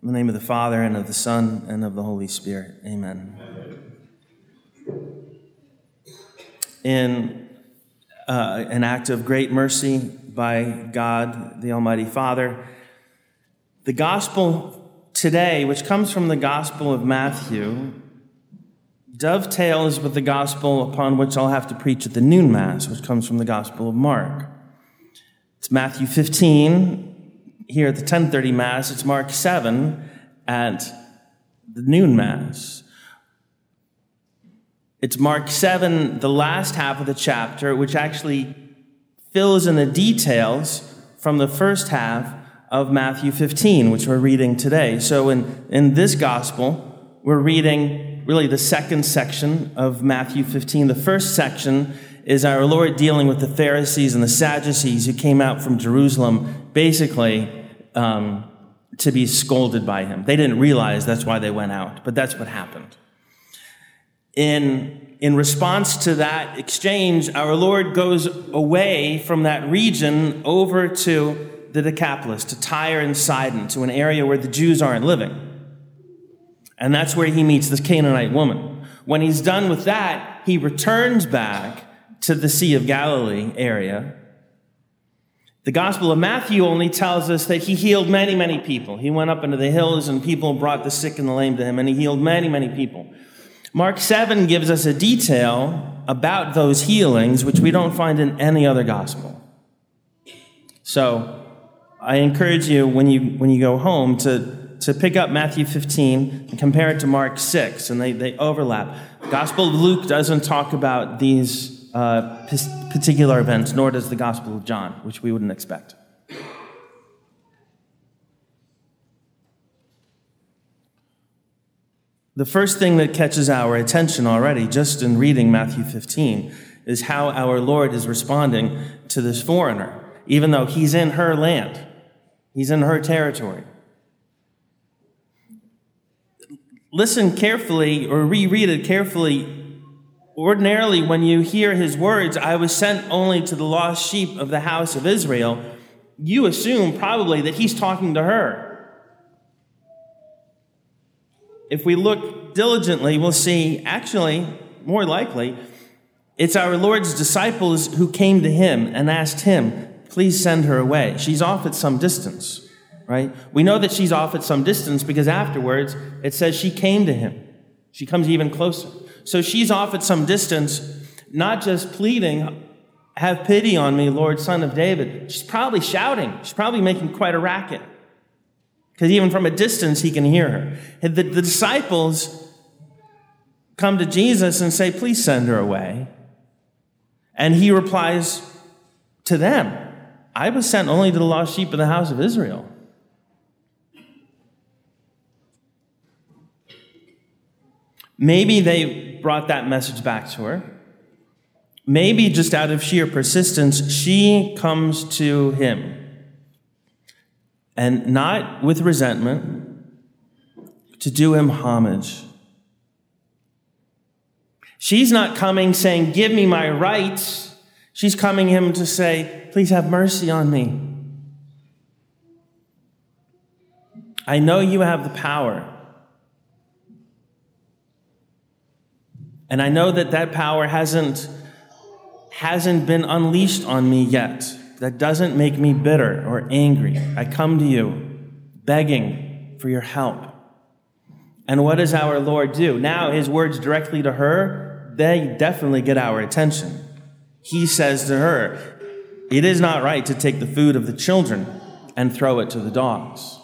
In the name of the Father, and of the Son, and of the Holy Spirit. Amen. In uh, an act of great mercy by God, the Almighty Father, the gospel today, which comes from the Gospel of Matthew, dovetails with the gospel upon which I'll have to preach at the noon Mass, which comes from the Gospel of Mark. It's Matthew 15 here at the 1030 Mass. It's Mark 7 at the noon Mass. It's Mark 7, the last half of the chapter, which actually fills in the details from the first half of Matthew 15, which we're reading today. So in, in this gospel, we're reading really the second section of Matthew 15. The first section is our Lord dealing with the Pharisees and the Sadducees who came out from Jerusalem basically um, to be scolded by him. They didn't realize that's why they went out, but that's what happened. In, in response to that exchange, our Lord goes away from that region over to the Decapolis, to Tyre and Sidon, to an area where the Jews aren't living. And that's where he meets this Canaanite woman. When he's done with that, he returns back to the Sea of Galilee area. The Gospel of Matthew only tells us that he healed many, many people. He went up into the hills and people brought the sick and the lame to him, and he healed many, many people. Mark 7 gives us a detail about those healings, which we don't find in any other gospel. So I encourage you when you, when you go home to, to pick up Matthew 15 and compare it to Mark 6, and they, they overlap. Gospel of Luke doesn't talk about these uh, particular events, nor does the Gospel of John, which we wouldn't expect. The first thing that catches our attention already, just in reading Matthew 15, is how our Lord is responding to this foreigner, even though he's in her land, he's in her territory. Listen carefully or reread it carefully Ordinarily, when you hear his words, I was sent only to the lost sheep of the house of Israel, you assume probably that he's talking to her. If we look diligently, we'll see actually, more likely, it's our Lord's disciples who came to him and asked him, Please send her away. She's off at some distance, right? We know that she's off at some distance because afterwards it says she came to him. She comes even closer. So she's off at some distance, not just pleading, Have pity on me, Lord, son of David. She's probably shouting. She's probably making quite a racket. Because even from a distance, he can hear her. The, the disciples come to Jesus and say, Please send her away. And he replies to them, I was sent only to the lost sheep of the house of Israel. Maybe they brought that message back to her. Maybe just out of sheer persistence, she comes to him. And not with resentment, to do him homage. She's not coming saying, Give me my rights. She's coming him to say, Please have mercy on me. I know you have the power. And I know that that power hasn't, hasn't been unleashed on me yet. That doesn't make me bitter or angry. I come to you begging for your help. And what does our Lord do? Now, his words directly to her, they definitely get our attention. He says to her, It is not right to take the food of the children and throw it to the dogs.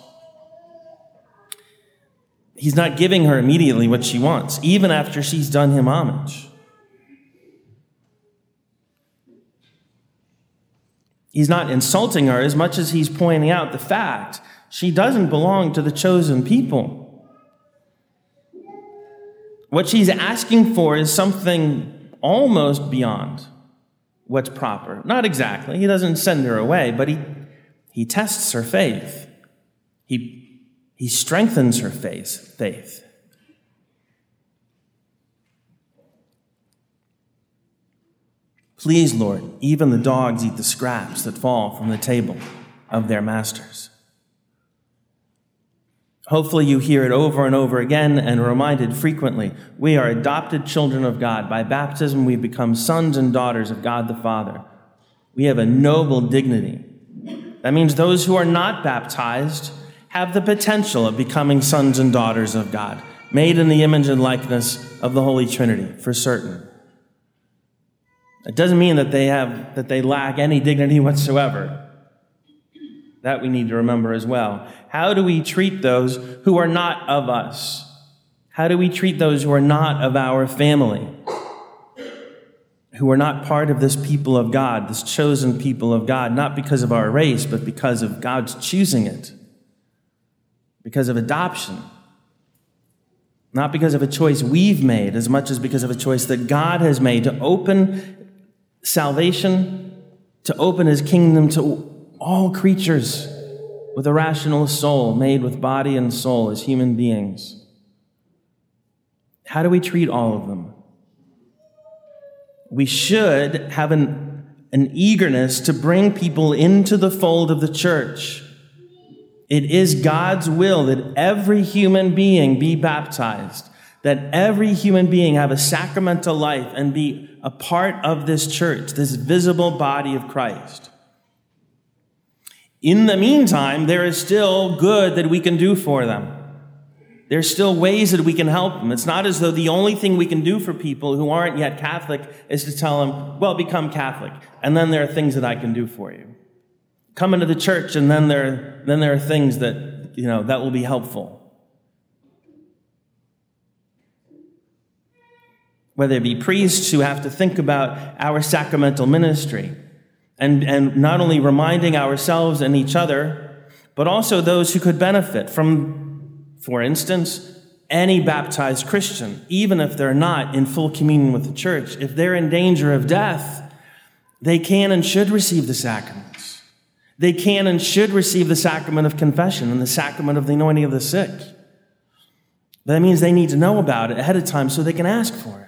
He's not giving her immediately what she wants, even after she's done him homage. He's not insulting her as much as he's pointing out the fact she doesn't belong to the chosen people. What she's asking for is something almost beyond what's proper. Not exactly. He doesn't send her away, but he, he tests her faith. He he strengthens her faith. faith. Please, Lord, even the dogs eat the scraps that fall from the table of their masters. Hopefully, you hear it over and over again and are reminded frequently. We are adopted children of God. By baptism, we become sons and daughters of God the Father. We have a noble dignity. That means those who are not baptized have the potential of becoming sons and daughters of God, made in the image and likeness of the Holy Trinity, for certain. It doesn't mean that they have that they lack any dignity whatsoever. That we need to remember as well. How do we treat those who are not of us? How do we treat those who are not of our family? Who are not part of this people of God, this chosen people of God, not because of our race, but because of God's choosing it, because of adoption, not because of a choice we've made, as much as because of a choice that God has made to open salvation, to open his kingdom to all creatures with a rational soul, made with body and soul as human beings. How do we treat all of them? We should have an, an eagerness to bring people into the fold of the church. It is God's will that every human being be baptized, that every human being have a sacramental life and be a part of this church, this visible body of Christ. In the meantime, there is still good that we can do for them. There's still ways that we can help them. It's not as though the only thing we can do for people who aren't yet Catholic is to tell them, well, become Catholic. And then there are things that I can do for you. Come into the church, and then there, then there are things that, you know, that will be helpful. Whether it be priests who have to think about our sacramental ministry, and, and not only reminding ourselves and each other, but also those who could benefit from, for instance, any baptized Christian, even if they're not in full communion with the church. If they're in danger of death, they can and should receive the sacraments. They can and should receive the sacrament of confession and the sacrament of the anointing of the sick. But that means they need to know about it ahead of time so they can ask for it.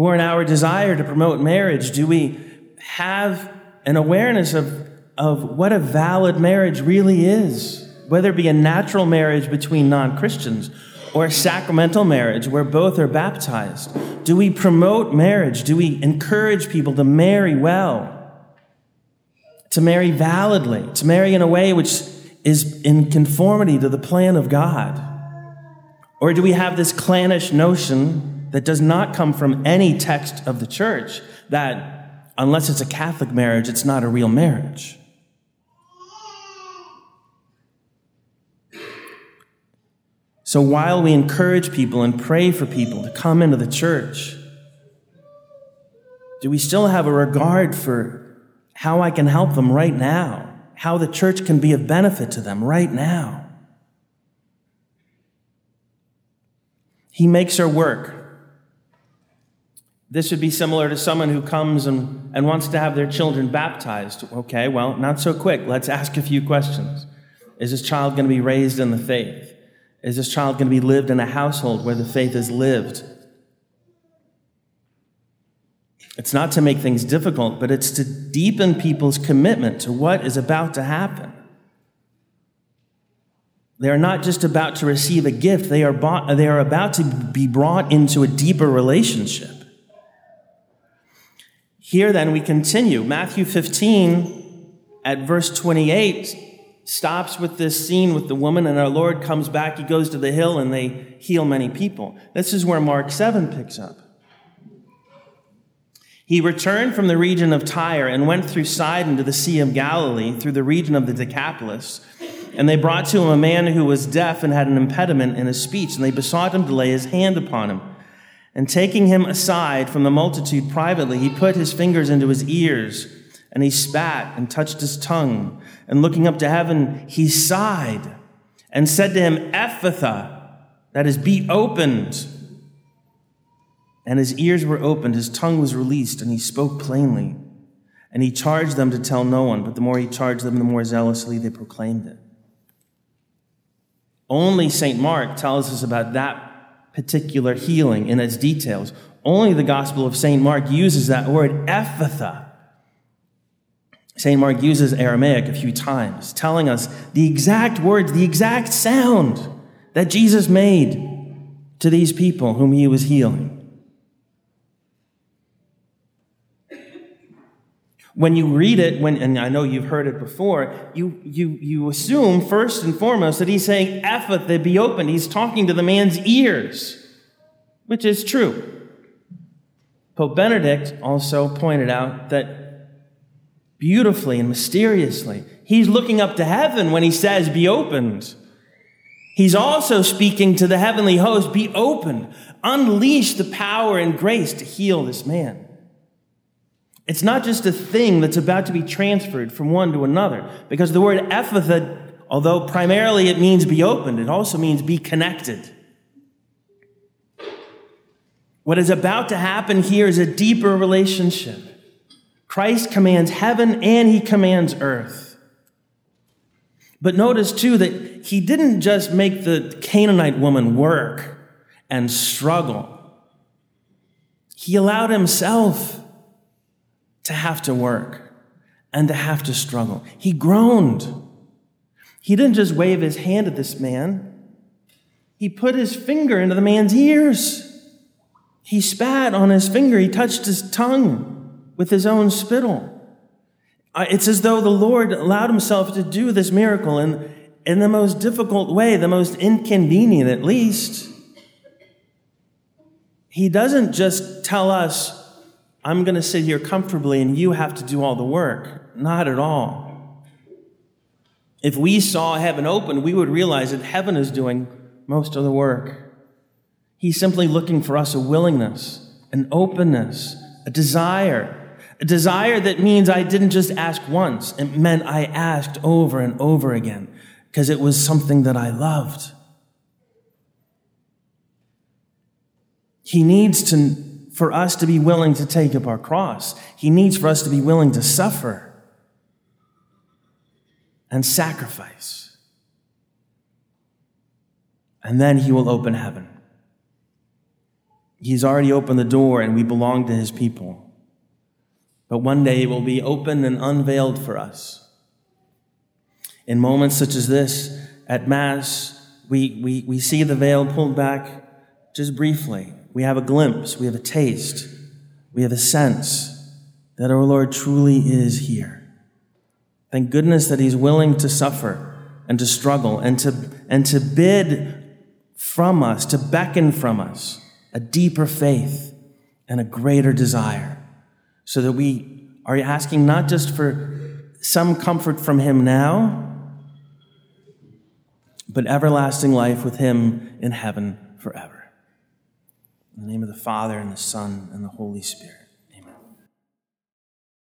or in our desire to promote marriage, do we have an awareness of, of what a valid marriage really is? Whether it be a natural marriage between non Christians or sacramental marriage where both are baptized? Do we promote marriage? Do we encourage people to marry well? To marry validly? To marry in a way which is in conformity to the plan of God? Or do we have this clannish notion that does not come from any text of the church that unless it's a Catholic marriage, it's not a real marriage. So while we encourage people and pray for people to come into the church, do we still have a regard for how I can help them right now? How the church can be of benefit to them right now? He makes her work this would be similar to someone who comes and, and wants to have their children baptized. Okay, well, not so quick. Let's ask a few questions. Is this child going to be raised in the faith? Is this child going to be lived in a household where the faith is lived? It's not to make things difficult, but it's to deepen people's commitment to what is about to happen. They are not just about to receive a gift, they are, bought, they are about to be brought into a deeper relationship. Here then we continue. Matthew 15 at verse 28 stops with this scene with the woman, and our Lord comes back. He goes to the hill and they heal many people. This is where Mark 7 picks up. He returned from the region of Tyre and went through Sidon to the Sea of Galilee, through the region of the Decapolis. And they brought to him a man who was deaf and had an impediment in his speech, and they besought him to lay his hand upon him. And taking him aside from the multitude privately, he put his fingers into his ears, and he spat and touched his tongue. And looking up to heaven, he sighed and said to him, Ephphatha, that is, be opened. And his ears were opened, his tongue was released, and he spoke plainly. And he charged them to tell no one, but the more he charged them, the more zealously they proclaimed it. Only St. Mark tells us about that particular healing in its details. Only the Gospel of St. Mark uses that word, Ephphatha. St. Mark uses Aramaic a few times, telling us the exact words, the exact sound that Jesus made to these people whom he was healing. When you read it, when, and I know you've heard it before, you, you, you assume first and foremost that he's saying, Ephphatha, be opened. He's talking to the man's ears, which is true. Pope Benedict also pointed out that beautifully and mysteriously. He's looking up to heaven when he says, Be opened. He's also speaking to the heavenly host, Be opened. Unleash the power and grace to heal this man. It's not just a thing that's about to be transferred from one to another, because the word Ephphatha, although primarily it means be opened, it also means be connected. What is about to happen here is a deeper relationship. Christ commands heaven and he commands earth. But notice too that he didn't just make the Canaanite woman work and struggle. He allowed himself to have to work and to have to struggle. He groaned. He didn't just wave his hand at this man, he put his finger into the man's ears. He spat on his finger, he touched his tongue with his own spittle. Uh, it's as though the Lord allowed himself to do this miracle in, in the most difficult way, the most inconvenient at least. He doesn't just tell us, I'm going to sit here comfortably and you have to do all the work. Not at all. If we saw heaven open, we would realize that heaven is doing most of the work. He's simply looking for us a willingness, an openness, a desire a desire that means I didn't just ask once. It meant I asked over and over again because it was something that I loved. He needs to, for us to be willing to take up our cross. He needs for us to be willing to suffer and sacrifice. And then he will open heaven. He's already opened the door and we belong to his people but one day it will be opened and unveiled for us. In moments such as this, at Mass, we, we, we see the veil pulled back just briefly. We have a glimpse, we have a taste, we have a sense that our Lord truly is here. Thank goodness that He's willing to suffer and to struggle and to, and to bid from us, to beckon from us a deeper faith and a greater desire so that we are asking not just for some comfort from Him now, but everlasting life with Him in heaven forever. In the name of the Father, and the Son, and the Holy Spirit.